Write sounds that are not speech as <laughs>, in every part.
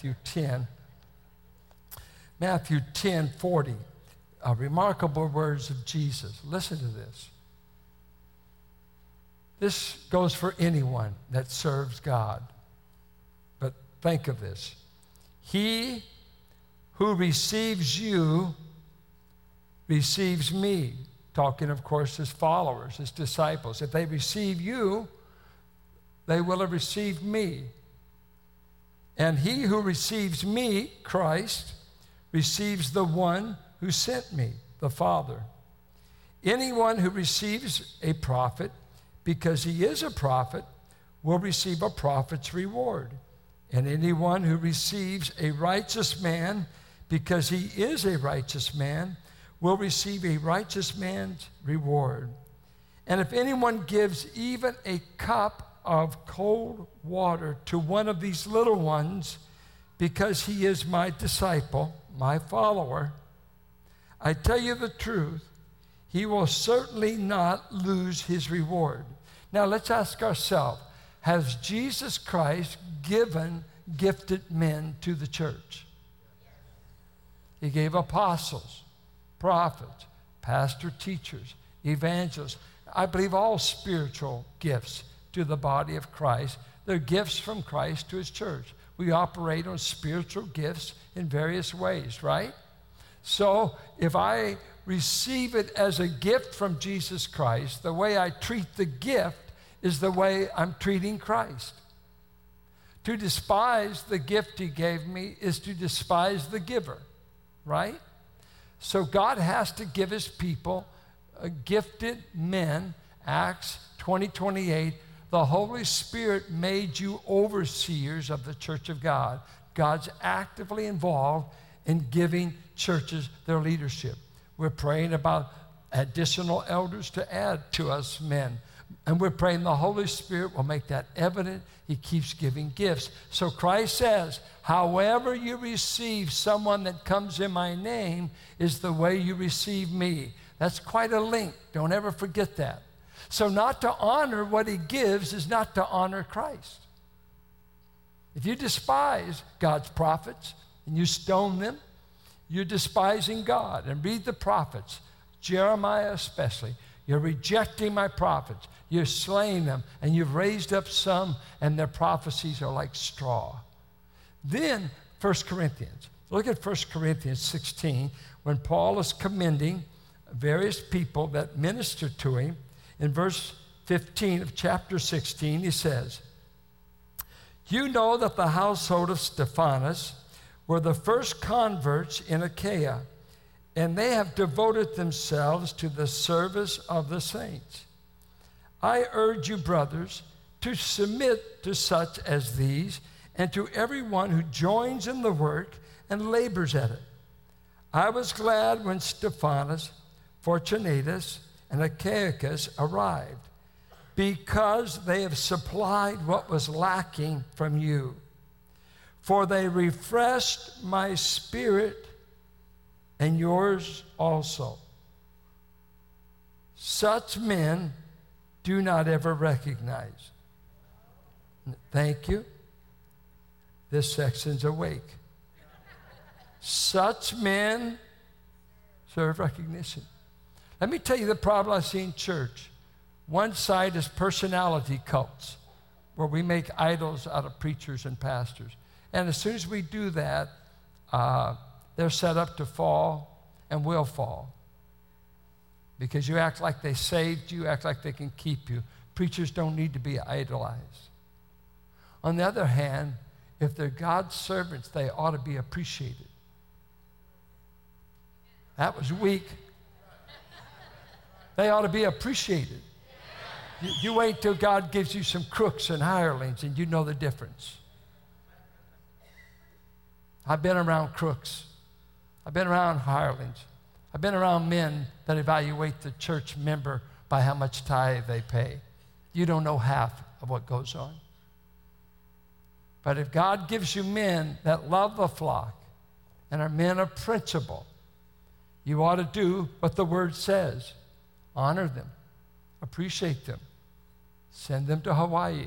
Matthew 10. Matthew 10 40. Uh, remarkable words of Jesus. Listen to this. This goes for anyone that serves God. But think of this. He who receives you receives me. Talking, of course, his followers, his disciples. If they receive you, they will have received me. And he who receives me, Christ, receives the one who sent me, the Father. Anyone who receives a prophet, because he is a prophet, will receive a prophet's reward. And anyone who receives a righteous man, because he is a righteous man, will receive a righteous man's reward. And if anyone gives even a cup of cold water to one of these little ones, because he is my disciple, my follower, I tell you the truth, he will certainly not lose his reward. Now let's ask ourselves Has Jesus Christ given gifted men to the church? He gave apostles, prophets, pastor teachers, evangelists. I believe all spiritual gifts to the body of Christ. They're gifts from Christ to his church. We operate on spiritual gifts in various ways, right? So if I receive it as a gift from Jesus Christ, the way I treat the gift is the way I'm treating Christ. To despise the gift he gave me is to despise the giver, right? So God has to give his people uh, gifted men, Acts 20 28. The Holy Spirit made you overseers of the church of God. God's actively involved in giving churches their leadership. We're praying about additional elders to add to us men. And we're praying the Holy Spirit will make that evident. He keeps giving gifts. So Christ says, however you receive someone that comes in my name is the way you receive me. That's quite a link. Don't ever forget that. So, not to honor what he gives is not to honor Christ. If you despise God's prophets and you stone them, you're despising God. And read the prophets, Jeremiah especially. You're rejecting my prophets. You're slaying them, and you've raised up some, and their prophecies are like straw. Then, 1 Corinthians. Look at 1 Corinthians 16 when Paul is commending various people that minister to him. In verse 15 of chapter 16, he says, You know that the household of Stephanas, were the first converts in Achaia, and they have devoted themselves to the service of the saints. I urge you, brothers, to submit to such as these and to everyone who joins in the work and labors at it. I was glad when Stephanas, Fortunatus, and Achaicus arrived because they have supplied what was lacking from you for they refreshed my spirit and yours also. Such men do not ever recognize. Thank you. This section's awake. Such men serve recognition. Let me tell you the problem I see in church. One side is personality cults, where we make idols out of preachers and pastors. And as soon as we do that, uh, they're set up to fall and will fall. Because you act like they saved you, act like they can keep you. Preachers don't need to be idolized. On the other hand, if they're God's servants, they ought to be appreciated. That was weak. They ought to be appreciated. You, you wait till God gives you some crooks and hirelings and you know the difference. I've been around crooks. I've been around hirelings. I've been around men that evaluate the church member by how much tithe they pay. You don't know half of what goes on. But if God gives you men that love the flock and are men of principle, you ought to do what the word says honor them, appreciate them, send them to Hawaii.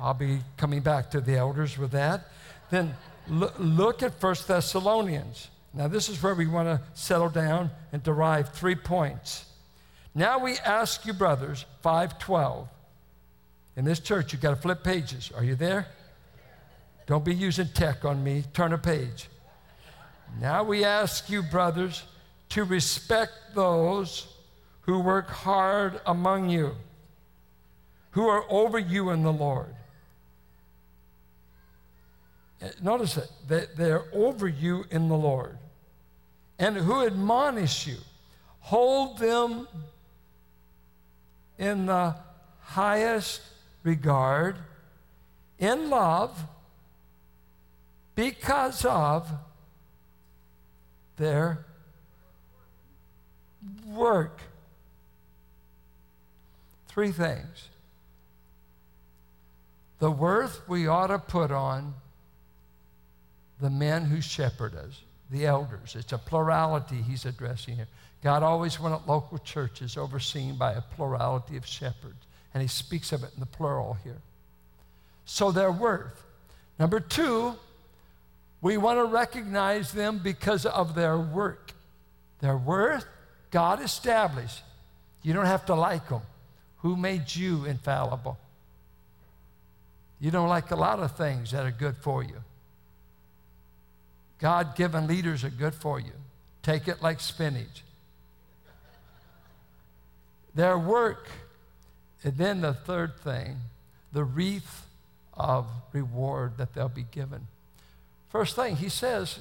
I'll be coming back to the elders with that. Then look at 1 Thessalonians. Now, this is where we want to settle down and derive three points. Now we ask you, brothers, 512. In this church, you've got to flip pages. Are you there? Don't be using tech on me. Turn a page. Now we ask you, brothers, to respect those who work hard among you, who are over you in the Lord. Eh, notice it, that they're over you in the Lord, and who admonish you. Hold them in the highest regard, in love, because of their work. Three things. The worth we ought to put on the men who shepherd us, the elders. It's a plurality he's addressing here. God always wanted local churches overseen by a plurality of shepherds, and he speaks of it in the plural here. So their worth. Number two, we want to recognize them because of their work. Their worth, God established. You don't have to like them. Who made you infallible? You don't like a lot of things that are good for you. God given leaders are good for you. Take it like spinach. Their work. And then the third thing, the wreath of reward that they'll be given. First thing, he says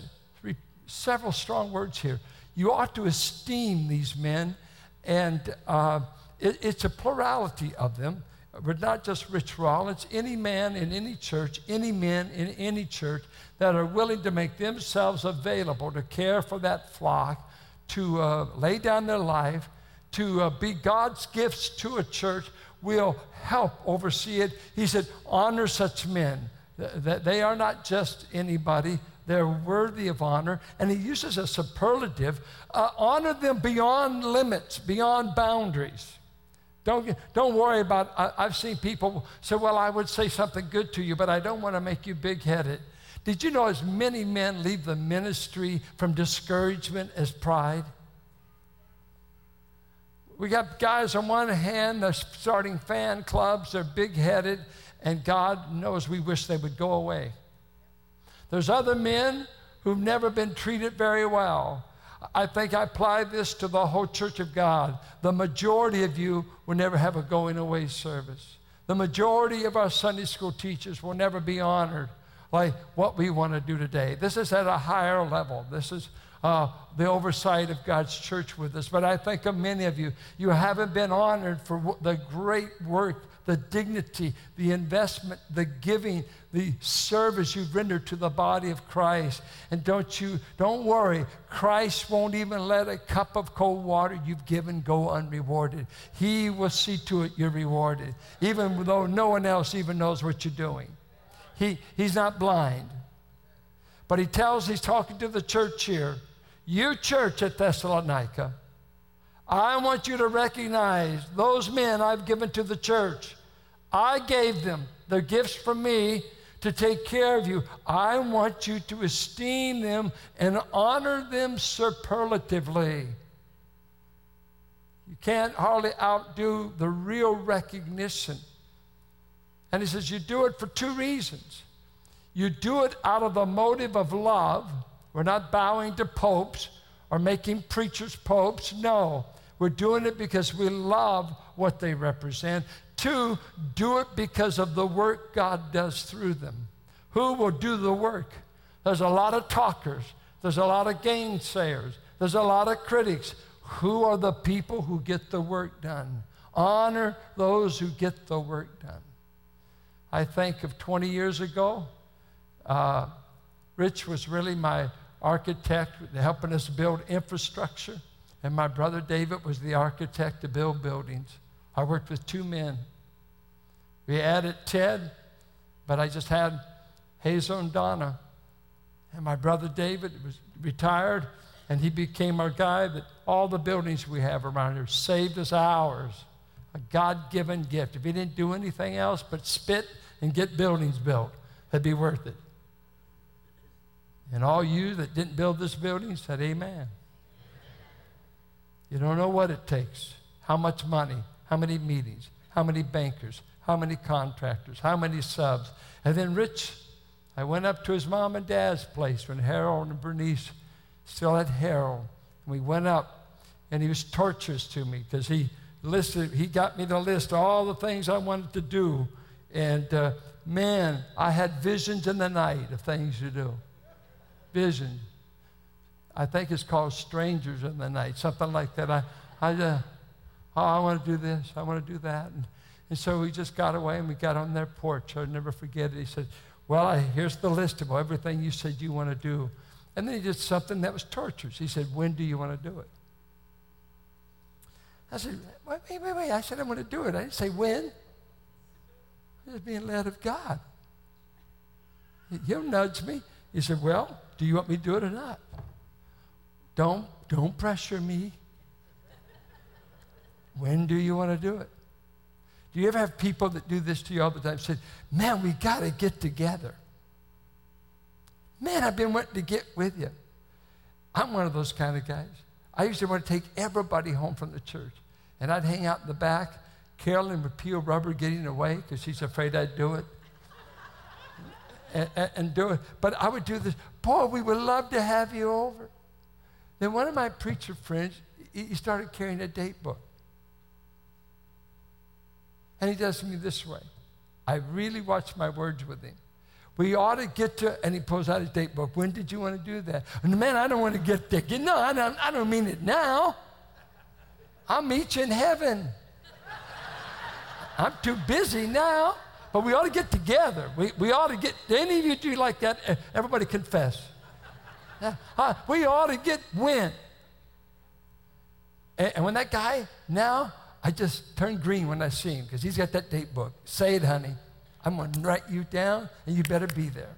several strong words here. You ought to esteem these men, and uh, it, it's a plurality of them, but not just Rich Rollins. Any man in any church, any men in any church that are willing to make themselves available to care for that flock, to uh, lay down their life, to uh, be God's gifts to a church, will help oversee it. He said, honor such men. That they are not just anybody, they're worthy of honor. And he uses a superlative uh, honor them beyond limits, beyond boundaries. Don't, don't worry about, I, I've seen people say, Well, I would say something good to you, but I don't want to make you big headed. Did you know as many men leave the ministry from discouragement as pride? We got guys on one hand, they're starting fan clubs, they're big headed, and God knows we wish they would go away. There's other men who've never been treated very well. I think I apply this to the whole church of God. The majority of you will never have a going away service. The majority of our Sunday school teachers will never be honored like what we want to do today. This is at a higher level. This is uh, the oversight of God's church with us. But I think of many of you, you haven't been honored for the great work the dignity, the investment, the giving, the service you've rendered to the body of Christ. And don't you, don't worry, Christ won't even let a cup of cold water you've given go unrewarded. He will see to it you're rewarded, even though no one else even knows what you're doing. He, he's not blind. But he tells, he's talking to the church here, you church at Thessalonica, I want you to recognize those men I've given to the church. I gave them the gifts from me to take care of you. I want you to esteem them and honor them superlatively. You can't hardly outdo the real recognition. And he says, You do it for two reasons. You do it out of the motive of love. We're not bowing to popes or making preachers popes. No. We're doing it because we love what they represent. Two, do it because of the work God does through them. Who will do the work? There's a lot of talkers, there's a lot of gainsayers, there's a lot of critics. Who are the people who get the work done? Honor those who get the work done. I think of 20 years ago, uh, Rich was really my architect, helping us build infrastructure. And my brother David was the architect to build buildings. I worked with two men. We added Ted, but I just had Hazel and Donna. And my brother David was retired, and he became our guy that all the buildings we have around here saved us hours. A God given gift. If he didn't do anything else but spit and get buildings built. That'd be worth it. And all you that didn't build this building said, Amen. You don't know what it takes, how much money, how many meetings, how many bankers, how many contractors, how many subs. And then Rich, I went up to his mom and dad's place when Harold and Bernice still had Harold. And we went up, and he was torturous to me because he listed, he got me to list all the things I wanted to do. And uh, man, I had visions in the night of things to do. Visions. I think it's called Strangers in the Night, something like that. I, I, uh, oh, I want to do this, I want to do that. And, and so we just got away and we got on their porch. I'll never forget it. He said, Well, I, here's the list of everything you said you want to do. And then he did something that was torturous. He said, When do you want to do it? I said, Wait, wait, wait, wait. I said, I'm going to do it. I didn't say when. I was being led of God. He'll nudge me. He said, Well, do you want me to do it or not? Don't, don't pressure me. When do you want to do it? Do you ever have people that do this to you all the time? Say, man, we got to get together. Man, I've been wanting to get with you. I'm one of those kind of guys. I used to want to take everybody home from the church. And I'd hang out in the back. Carolyn would peel rubber getting away because she's afraid I'd do it. <laughs> and, and, and do it. But I would do this. Paul, we would love to have you over. Then one of my preacher friends, he started carrying a date book. And he does me this way. I really watch my words with him. We ought to get to, and he pulls out his date book. When did you want to do that? And man, I don't want to get there. No, I don't, I don't mean it now. I'll meet you in heaven. I'm too busy now. But we ought to get together. We, we ought to get, any of you do like that? Eh, everybody confess. <laughs> Uh, we ought to get when. And, and when that guy, now, I just turn green when I see him because he's got that date book. Say it, honey. I'm going to write you down and you better be there.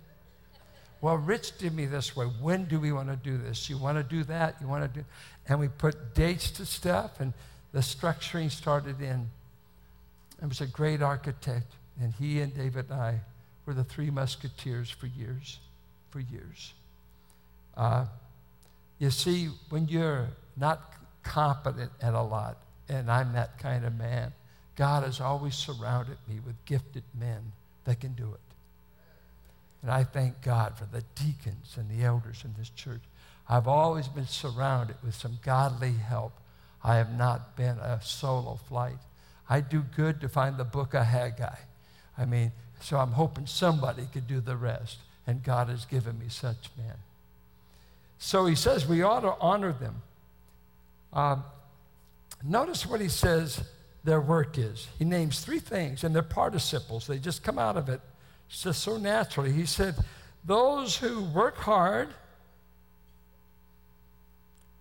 Well, Rich did me this way. When do we want to do this? You want to do that? You want to do? And we put dates to stuff and the structuring started in. It was a great architect, and he and David and I were the three musketeers for years, for years. Uh, you see, when you're not competent at a lot, and I'm that kind of man, God has always surrounded me with gifted men that can do it. And I thank God for the deacons and the elders in this church. I've always been surrounded with some godly help. I have not been a solo flight. I do good to find the book of Haggai. I mean, so I'm hoping somebody could do the rest. And God has given me such men. So he says we ought to honor them. Uh, notice what he says their work is. He names three things, and they're participles. They just come out of it just so naturally. He said, Those who work hard,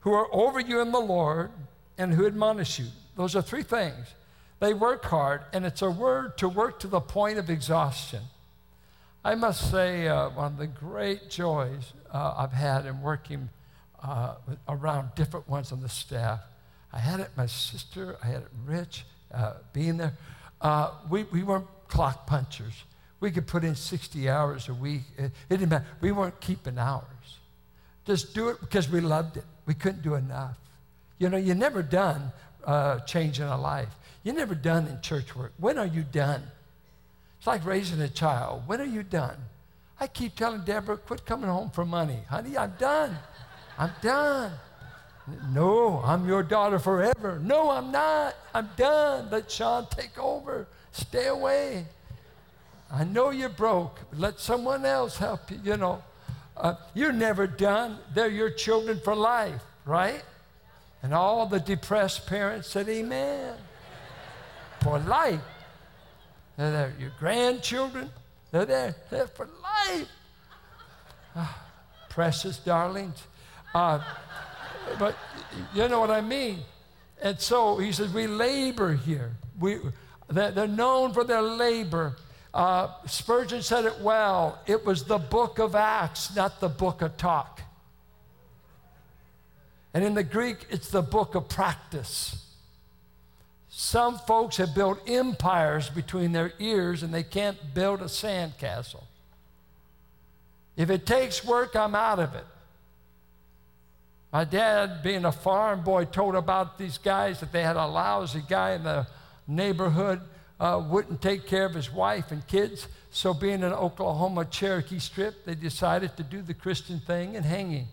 who are over you in the Lord, and who admonish you. Those are three things. They work hard, and it's a word to work to the point of exhaustion. I must say, uh, one of the great joys uh, I've had in working uh, around different ones on the staff. I had it, my sister, I had it, Rich, uh, being there. Uh, we, we weren't clock punchers. We could put in 60 hours a week. It, it didn't matter. We weren't keeping hours. Just do it because we loved it. We couldn't do enough. You know, you're never done uh, changing a life. You're never done in church work. When are you done? It's like raising a child. When are you done? I keep telling Deborah, quit coming home for money. Honey, I'm done. I'm done. No, I'm your daughter forever. No, I'm not. I'm done. Let Sean take over. Stay away. I know you're broke. Let someone else help you. You know, uh, you're never done. They're your children for life, right? And all the depressed parents said, Amen. For life. They're there. Your grandchildren, they're there. They're for life. Ah, precious darlings. Uh, but you know what I mean. And so he says, we labor here. We, they're known for their labor. Uh, Spurgeon said it well. It was the book of Acts, not the book of talk. And in the Greek, it's the book of practice. Some folks have built empires between their ears and they can't build a sandcastle. If it takes work, I'm out of it. My dad, being a farm boy, told about these guys that they had a lousy guy in the neighborhood, uh, wouldn't take care of his wife and kids. So, being in an Oklahoma Cherokee Strip, they decided to do the Christian thing and hang him.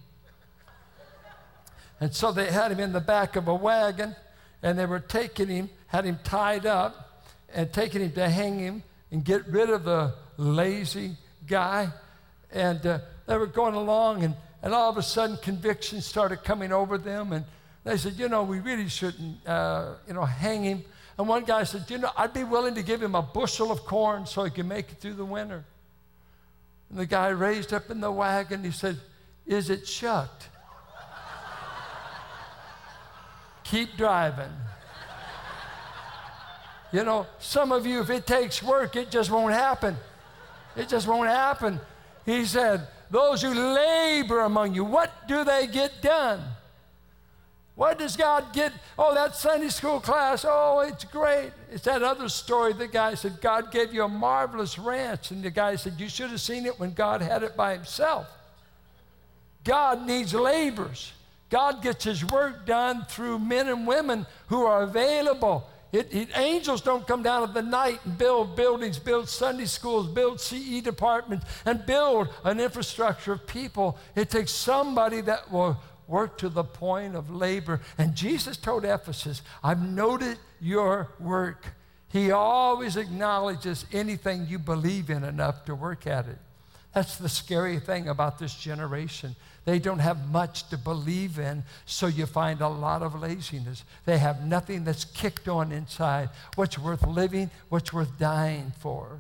And so they had him in the back of a wagon, and they were taking him, had him tied up, and taking him to hang him and get rid of the lazy guy. And uh, they were going along, and, and all of a sudden, conviction started coming over them. And they said, You know, we really shouldn't, uh, you know, hang him. And one guy said, You know, I'd be willing to give him a bushel of corn so he can make it through the winter. And the guy raised up in the wagon. He said, Is it shucked? Keep driving. You know, some of you, if it takes work, it just won't happen. It just won't happen. He said, Those who labor among you, what do they get done? What does God get? Oh, that Sunday school class, oh, it's great. It's that other story. The guy said, God gave you a marvelous ranch. And the guy said, You should have seen it when God had it by himself. God needs laborers. God gets his work done through men and women who are available. It, it, angels don't come down in the night and build buildings, build Sunday schools, build CE departments, and build an infrastructure of people. It takes somebody that will work to the point of labor. And Jesus told Ephesus, I've noted your work. He always acknowledges anything you believe in enough to work at it. That's the scary thing about this generation. They don't have much to believe in, so you find a lot of laziness. They have nothing that's kicked on inside. What's worth living? What's worth dying for?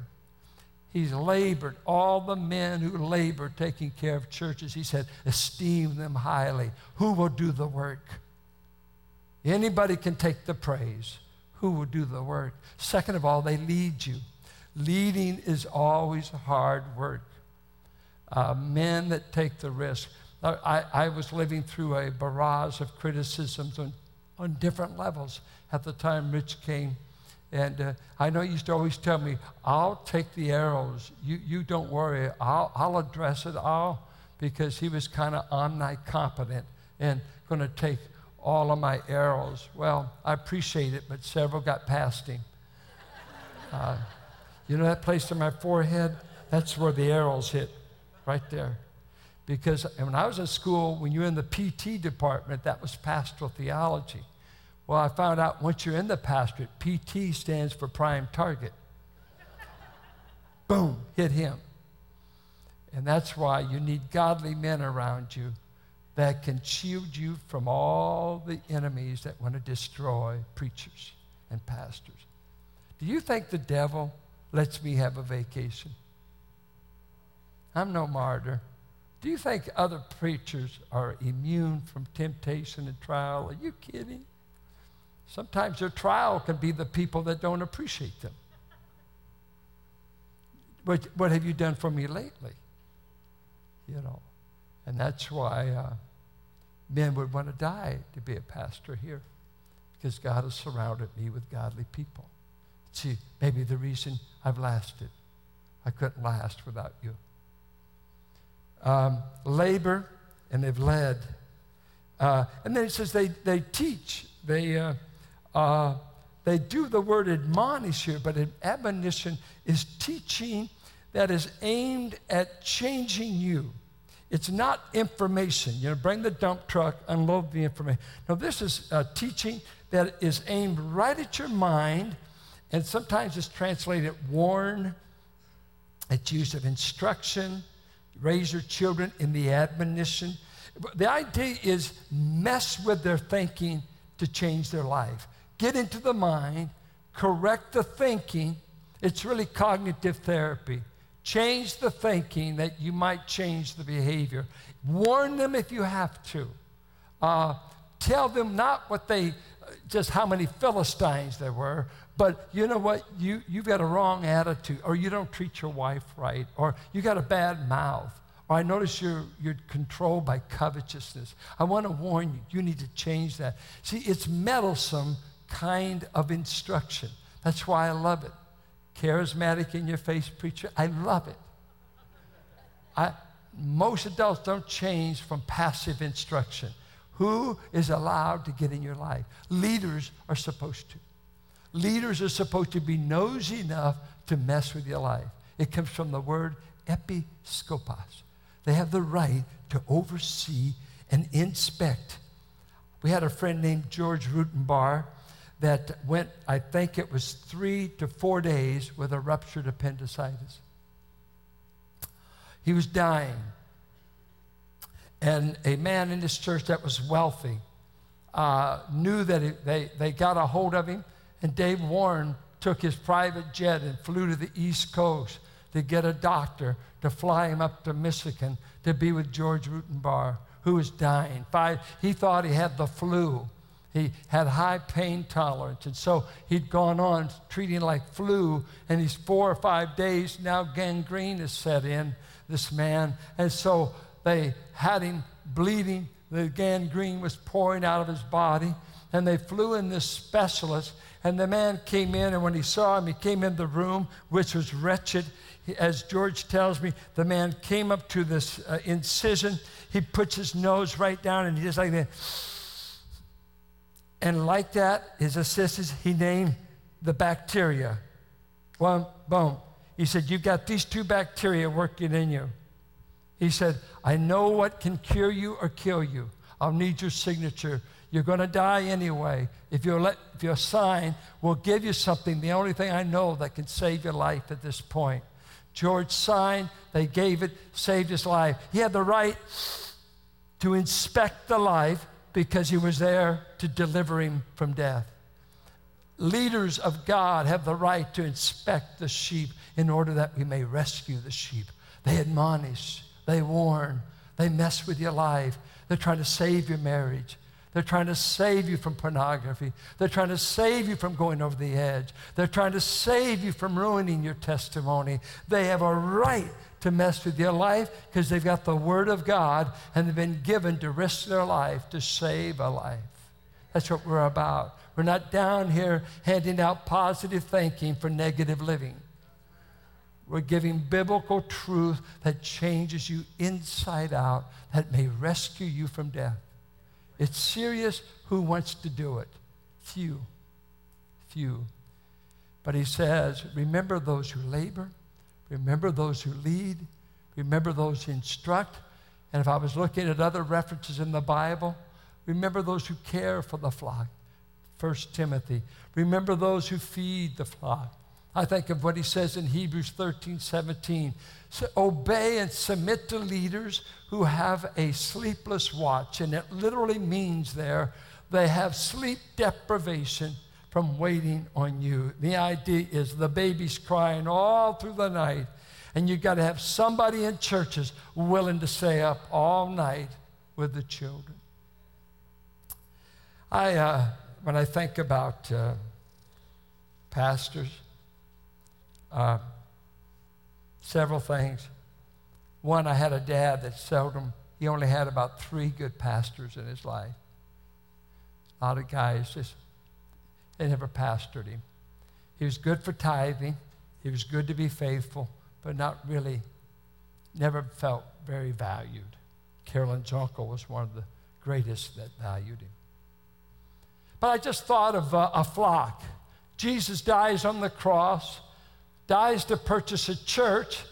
He's labored. All the men who labor taking care of churches, he said, esteem them highly. Who will do the work? Anybody can take the praise. Who will do the work? Second of all, they lead you. Leading is always hard work. Uh, men that take the risk. I, I was living through a barrage of criticisms on, on different levels at the time Rich came. And uh, I know he used to always tell me, I'll take the arrows. You, you don't worry. I'll, I'll address it all because he was kind of omnicompetent and going to take all of my arrows. Well, I appreciate it, but several got past him. Uh, you know that place in my forehead? That's where the arrows hit, right there. Because when I was in school, when you're in the PT department, that was pastoral theology. Well, I found out once you're in the pastorate, PT stands for prime target. <laughs> Boom, hit him. And that's why you need godly men around you that can shield you from all the enemies that want to destroy preachers and pastors. Do you think the devil lets me have a vacation? I'm no martyr. Do you think other preachers are immune from temptation and trial? Are you kidding? Sometimes their trial can be the people that don't appreciate them. What, what have you done for me lately? You know, and that's why uh, men would want to die to be a pastor here because God has surrounded me with godly people. See, maybe the reason I've lasted. I couldn't last without you um, labor, and they've led. Uh, and then it says they, they teach. They, uh, uh, they do the word admonish here, but admonition is teaching that is aimed at changing you. It's not information. You know, bring the dump truck, unload the information. No, this is teaching that is aimed right at your mind, and sometimes it's translated warn. It's used of instruction, raise your children in the admonition. The idea is mess with their thinking to change their life. Get into the mind, correct the thinking. It's really cognitive therapy. Change the thinking that you might change the behavior. Warn them if you have to. Uh, tell them not what they, just how many Philistines there were, but you know what? You, you've got a wrong attitude, or you don't treat your wife right, or you got a bad mouth, or I notice you're, you're controlled by covetousness. I want to warn you, you need to change that. See, it's meddlesome kind of instruction. That's why I love it. Charismatic in your face preacher, I love it. I, most adults don't change from passive instruction. Who is allowed to get in your life? Leaders are supposed to. Leaders are supposed to be nosy enough to mess with your life. It comes from the word episkopos. They have the right to oversee and inspect. We had a friend named George Rutenbar that went, I think it was three to four days with a ruptured appendicitis. He was dying. And a man in this church that was wealthy uh, knew that it, they, they got a hold of him, and Dave Warren took his private jet and flew to the East Coast to get a doctor to fly him up to Michigan to be with George Rutenbar, who was dying. Five, he thought he had the flu. He had high pain tolerance. And so he'd gone on treating like flu, and he's four or five days now gangrene has set in, this man. And so they had him bleeding. The gangrene was pouring out of his body. And they flew in this specialist. And the man came in, and when he saw him, he came in the room, which was wretched. As George tells me, the man came up to this uh, incision. He puts his nose right down, and he just like that and like that, his assistants, he named the bacteria. One, boom. He said, You've got these two bacteria working in you. He said, I know what can cure you or kill you. I'll need your signature. You're going to die anyway. If you'll, let, if sign, we'll give you something. The only thing I know that can save your life at this point. George signed, they gave it, saved his life. He had the right to inspect the life because he was there to deliver him from death. Leaders of God have the right to inspect the sheep in order that we may rescue the sheep. They admonish, they warn, they mess with your life. They're trying to save your marriage. They're trying to save you from pornography. They're trying to save you from going over the edge. They're trying to save you from ruining your testimony. They have a right to mess with your life because they've got the Word of God and they've been given to risk their life to save a life. That's what we're about. We're not down here handing out positive thinking for negative living. We're giving biblical truth that changes you inside out, that may rescue you from death. It's serious. Who wants to do it? Few. Few. But he says, remember those who labor Remember those who lead. Remember those who instruct. And if I was looking at other references in the Bible, remember those who care for the flock. 1 Timothy. Remember those who feed the flock. I think of what he says in Hebrews 13, 17. So obey and submit to leaders who have a sleepless watch. And it literally means there they have sleep deprivation from waiting on you. The idea is the baby's crying all through the night, and you've got to have somebody in churches willing to stay up all night with the children. I, uh, when I think about uh, pastors, uh, several things. One, I had a dad that seldom, he only had about three good pastors in his life. A lot of guys just they never pastored him. He was good for tithing, he was good to be faithful, but not really, never felt very valued. Carolyn's uncle was one of the greatest that valued him. But I just thought of a, a flock. Jesus dies on the cross, dies to purchase a church,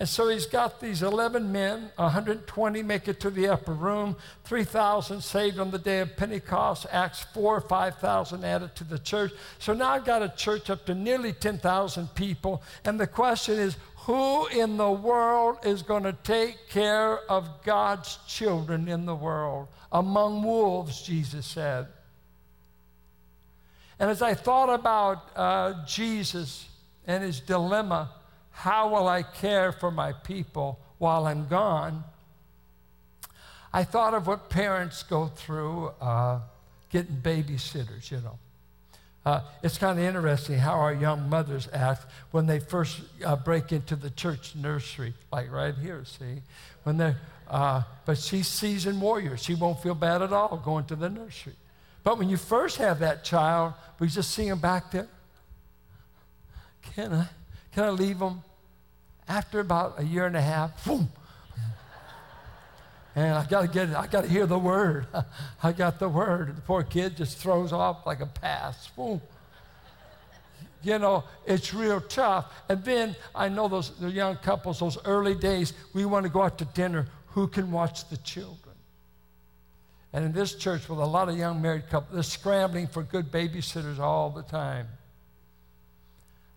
and so he's got these 11 men, 120 make it to the upper room, 3,000 saved on the day of Pentecost, Acts 4, 5,000 added to the church. So now I've got a church up to nearly 10,000 people. And the question is who in the world is going to take care of God's children in the world? Among wolves, Jesus said. And as I thought about uh, Jesus and his dilemma, how will I care for my people while I'm gone? I thought of what parents go through uh, getting babysitters, you know. Uh, it's kind of interesting how our young mothers act when they first uh, break into the church nursery, like right here, see? When they uh, but she's seasoned warrior. She won't feel bad at all going to the nursery. But when you first have that child, we just see them back there. Can I, can I leave them? After about a year and a half, boom. <laughs> And I got to get it. I got to hear the word. <laughs> I got the word. The poor kid just throws off like a pass. Boom. You know, it's real tough. And then I know those the young couples, those early days, we want to go out to dinner. Who can watch the children? And in this church with a lot of young married couples, they're scrambling for good babysitters all the time.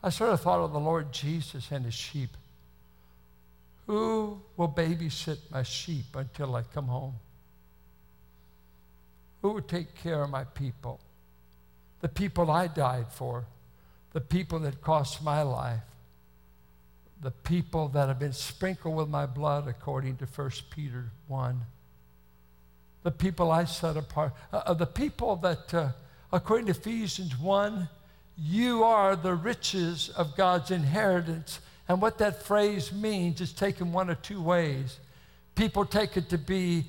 I sort of thought of the Lord Jesus and his sheep. Who will babysit my sheep until I come home? Who will take care of my people? The people I died for, the people that cost my life, the people that have been sprinkled with my blood, according to 1 Peter 1. The people I set apart, uh, uh, the people that, uh, according to Ephesians 1, you are the riches of God's inheritance and what that phrase means is taken one of two ways. People take it to be,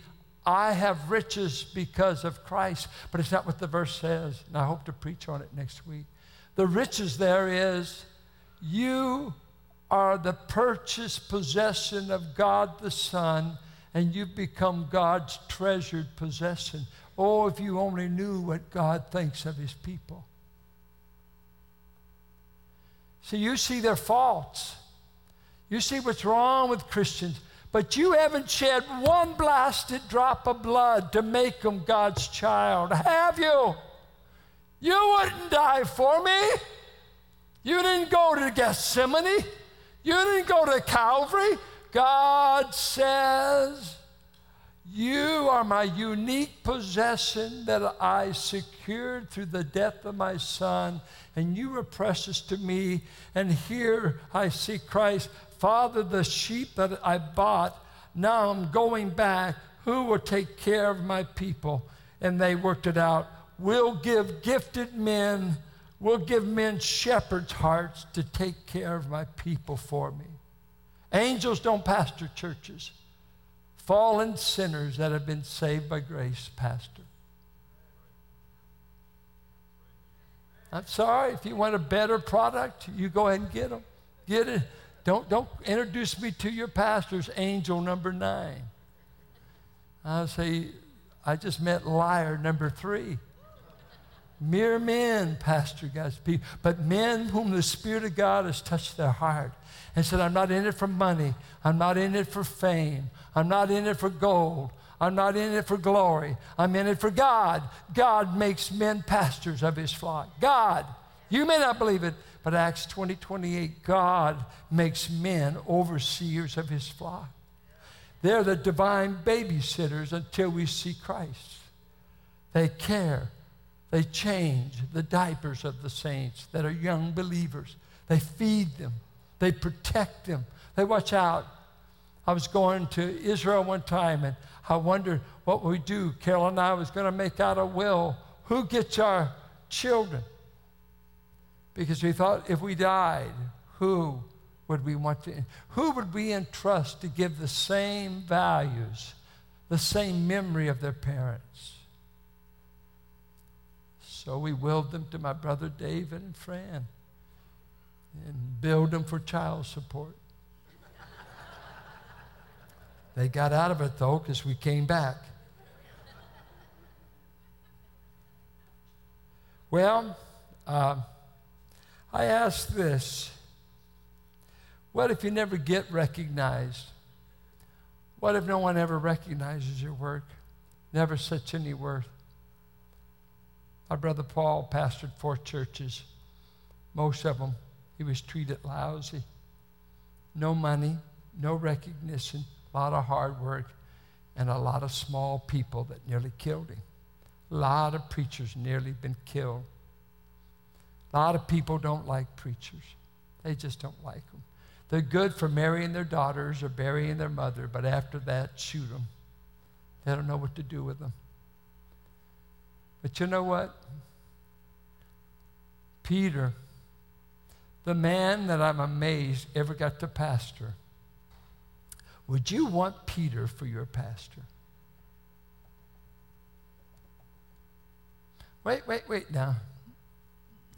I have riches because of Christ, but it's not what the verse says. And I hope to preach on it next week. The riches there is, you are the purchased possession of God the Son, and you've become God's treasured possession. Oh, if you only knew what God thinks of his people. See, you see their faults. You see what's wrong with Christians, but you haven't shed one blasted drop of blood to make them God's child, have you? You wouldn't die for me. You didn't go to Gethsemane. You didn't go to Calvary. God says, You are my unique possession that I secured through the death of my son, and you were precious to me. And here I see Christ Father, the sheep that I bought, now I'm going back. Who will take care of my people? And they worked it out. We'll give gifted men, we'll give men shepherds' hearts to take care of my people for me. Angels don't pastor churches. Fallen sinners that have been saved by grace pastor. I'm sorry, if you want a better product, you go ahead and get them. Get it. Don't, don't introduce me to your pastors, angel number nine. I'll say, I just met liar number three. Mere men, Pastor God's people, but men whom the Spirit of God has touched their heart and said, I'm not in it for money. I'm not in it for fame. I'm not in it for gold. I'm not in it for glory. I'm in it for God. God makes men pastors of his flock. God. You may not believe it, but Acts 20 28, God makes men overseers of his flock. They're the divine babysitters until we see Christ. They care. They change the diapers of the saints that are young believers. They feed them. They protect them. They watch out. I was going to Israel one time and I wondered what we do. Carol and I was going to make out a will. Who gets our children? because we thought if we died, who would we want to, who would we entrust to give the same values, the same memory of their parents? So we willed them to my brother David and Fran and billed them for child support. They got out of it though because we came back. Well, uh, I ask this what if you never get recognized? What if no one ever recognizes your work, never sets any worth? My brother Paul pastored four churches. Most of them, he was treated lousy. No money, no recognition, a lot of hard work, and a lot of small people that nearly killed him. A lot of preachers nearly been killed a lot of people don't like preachers. They just don't like them. They're good for marrying their daughters or burying their mother, but after that, shoot them. They don't know what to do with them. But you know what? Peter, the man that I'm amazed ever got to pastor, would you want Peter for your pastor? Wait, wait, wait now.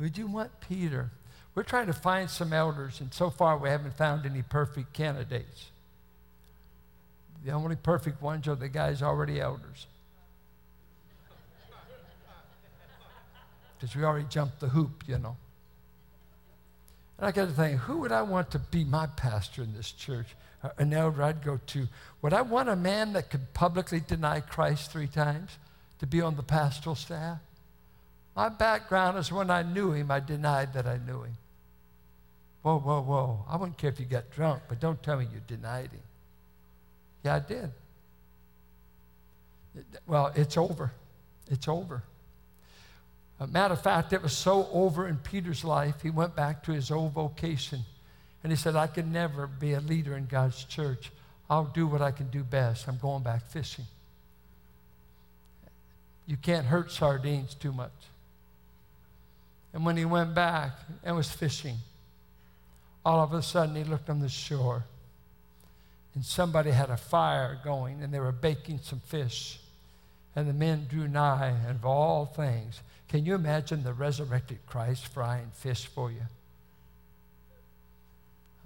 Would you want Peter? We're trying to find some elders, and so far we haven't found any perfect candidates. The only perfect ones are the guys already elders. Because we already jumped the hoop, you know. And I got to think, who would I want to be my pastor in this church? An elder I'd go to. Would I want a man that could publicly deny Christ three times to be on the pastoral staff? My background is when I knew him, I denied that I knew him. Whoa, whoa, whoa. I wouldn't care if you got drunk, but don't tell me you denied him. Yeah, I did. Well, it's over. It's over. A matter of fact, it was so over in Peter's life, he went back to his old vocation. And he said, I can never be a leader in God's church. I'll do what I can do best. I'm going back fishing. You can't hurt sardines too much. And when he went back and was fishing, all of a sudden he looked on the shore and somebody had a fire going and they were baking some fish. And the men drew nigh, and of all things, can you imagine the resurrected Christ frying fish for you?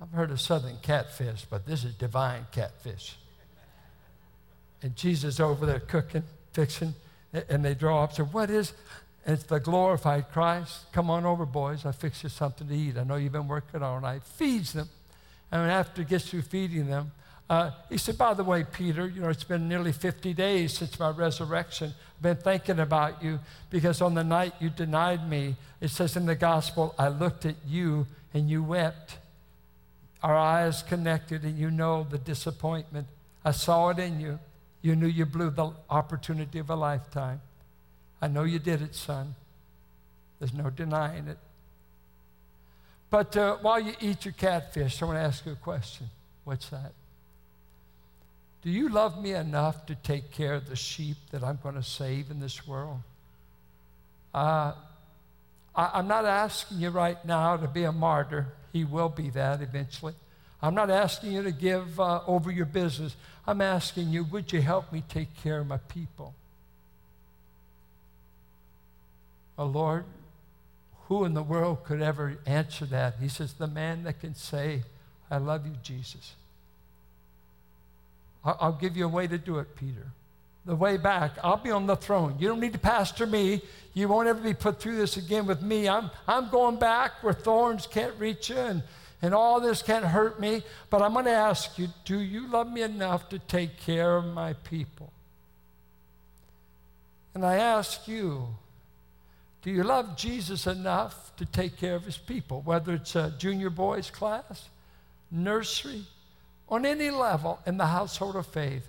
I've heard of southern catfish, but this is divine catfish. And Jesus over there cooking, fixing, and they draw up. So, what is? And it's the glorified Christ. Come on over, boys. I fix you something to eat. I know you've been working all night. Feeds them. And after gets through feeding them, uh, he said, By the way, Peter, you know, it's been nearly 50 days since my resurrection. I've been thinking about you because on the night you denied me, it says in the gospel, I looked at you and you wept. Our eyes connected, and you know the disappointment. I saw it in you. You knew you blew the opportunity of a lifetime. I know you did it, son. There's no denying it. But uh, while you eat your catfish, I want to ask you a question. What's that? Do you love me enough to take care of the sheep that I'm going to save in this world? Uh, I, I'm not asking you right now to be a martyr. He will be that eventually. I'm not asking you to give uh, over your business. I'm asking you, would you help me take care of my people? Oh, Lord, who in the world could ever answer that? He says, the man that can say, I love you, Jesus. I'll give you a way to do it, Peter. The way back, I'll be on the throne. You don't need to pastor me. You won't ever be put through this again with me. I'm, I'm going back where thorns can't reach you and, and all this can't hurt me. But I'm going to ask you do you love me enough to take care of my people? And I ask you, do you love Jesus enough to take care of his people, whether it's a junior boys class, nursery, on any level in the household of faith?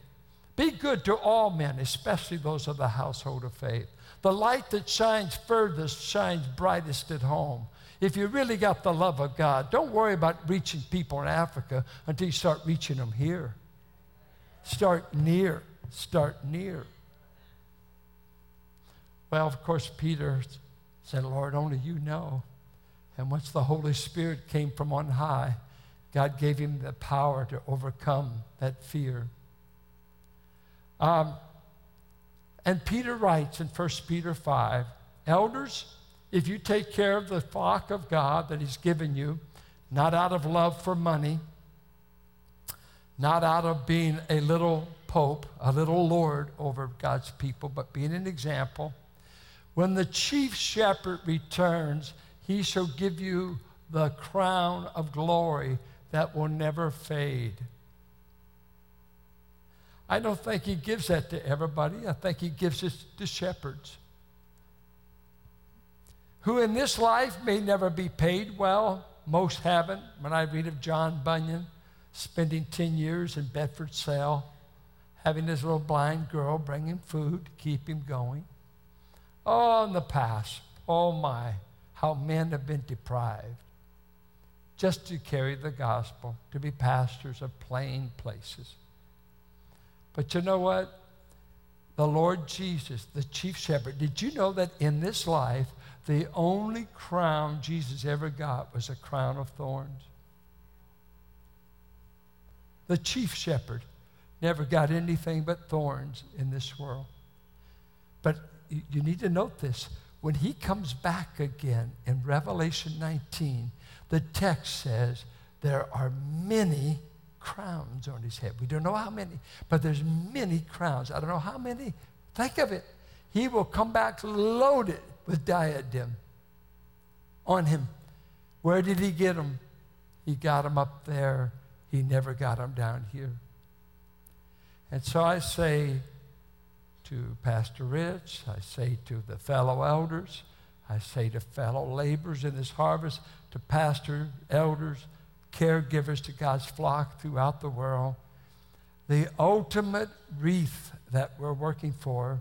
Be good to all men, especially those of the household of faith. The light that shines furthest shines brightest at home. If you really got the love of God, don't worry about reaching people in Africa until you start reaching them here. Start near. Start near. Well, of course, Peter said, Lord, only you know. And once the Holy Spirit came from on high, God gave him the power to overcome that fear. Um, and Peter writes in 1 Peter 5 Elders, if you take care of the flock of God that He's given you, not out of love for money, not out of being a little pope, a little lord over God's people, but being an example, when the chief shepherd returns, he shall give you the crown of glory that will never fade. I don't think he gives that to everybody. I think he gives it to shepherds who in this life may never be paid well. Most haven't. When I read of John Bunyan spending 10 years in Bedford cell, having his little blind girl bring him food to keep him going. Oh, in the past, oh my, how men have been deprived just to carry the gospel, to be pastors of plain places. But you know what? The Lord Jesus, the chief shepherd, did you know that in this life, the only crown Jesus ever got was a crown of thorns? The chief shepherd never got anything but thorns in this world. But you need to note this. when he comes back again in Revelation 19, the text says there are many crowns on his head. We don't know how many, but there's many crowns. I don't know how many. Think of it. He will come back loaded with diadem on him. Where did he get them? He got them up there. He never got them down here. And so I say to Pastor Rich, I say to the fellow elders, I say to fellow laborers in this harvest, to pastor, elders, caregivers to God's flock throughout the world, the ultimate wreath that we're working for,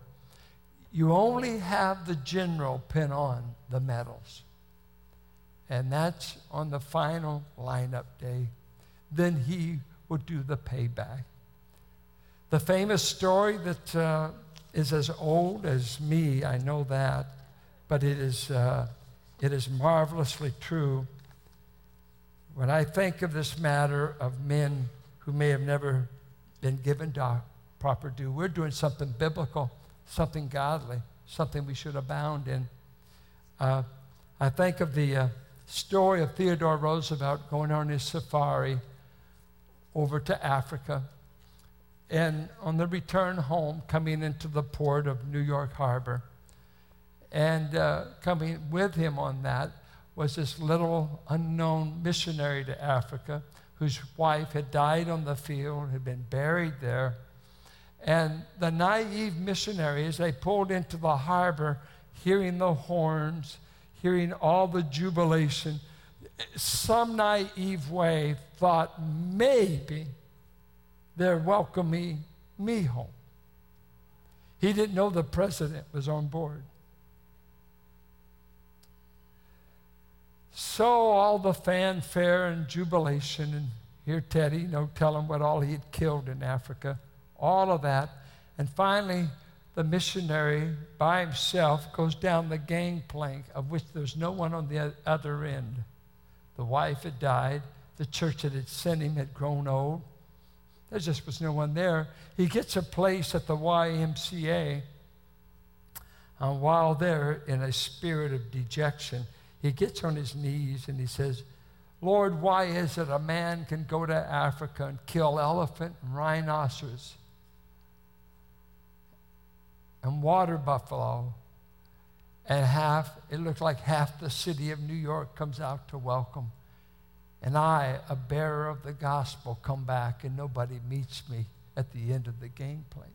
you only have the general pin on the medals. And that's on the final lineup day. Then he will do the payback. The famous story that uh, is as old as me, I know that, but it is, uh, it is marvelously true. When I think of this matter of men who may have never been given proper due, we're doing something biblical, something godly, something we should abound in. Uh, I think of the uh, story of Theodore Roosevelt going on his safari over to Africa. And on the return home, coming into the port of New York Harbor, and uh, coming with him on that was this little unknown missionary to Africa whose wife had died on the field, had been buried there. And the naive missionaries, they pulled into the harbor, hearing the horns, hearing all the jubilation, some naive way thought maybe they're welcoming me home. He didn't know the president was on board. So all the fanfare and jubilation, and here Teddy, you know, tell him what all he had killed in Africa, all of that. And finally, the missionary by himself goes down the gangplank, of which there's no one on the other end. The wife had died. The church that had sent him had grown old. There just was no one there. He gets a place at the YMCA. And uh, while there, in a spirit of dejection, he gets on his knees and he says, Lord, why is it a man can go to Africa and kill elephant and rhinoceros and water buffalo and half, it looks like half the city of New York comes out to welcome. And I, a bearer of the gospel, come back and nobody meets me at the end of the gangplank.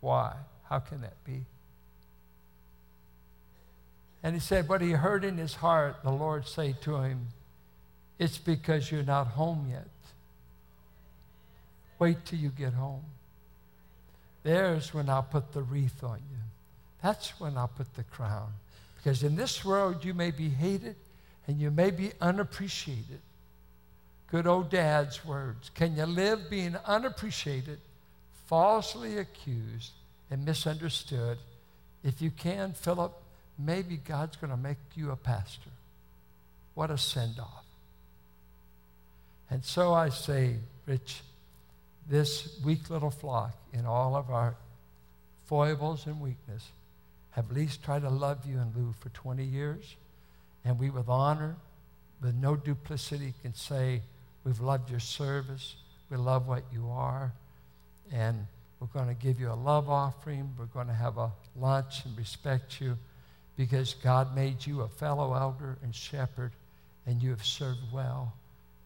Why? How can that be? And he said, what he heard in his heart, the Lord say to him, It's because you're not home yet. Wait till you get home. There's when I'll put the wreath on you. That's when I'll put the crown. Because in this world, you may be hated and you may be unappreciated. Good old dad's words. Can you live being unappreciated, falsely accused, and misunderstood? If you can, Philip, maybe God's going to make you a pastor. What a send off. And so I say, Rich, this weak little flock, in all of our foibles and weakness, have at least tried to love you and Lou for 20 years. And we, with honor, with no duplicity, can say, We've loved your service. We love what you are. And we're going to give you a love offering. We're going to have a lunch and respect you because God made you a fellow elder and shepherd, and you have served well.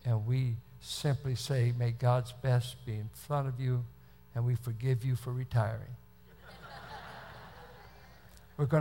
And we simply say, May God's best be in front of you, and we forgive you for retiring. <laughs> We're going to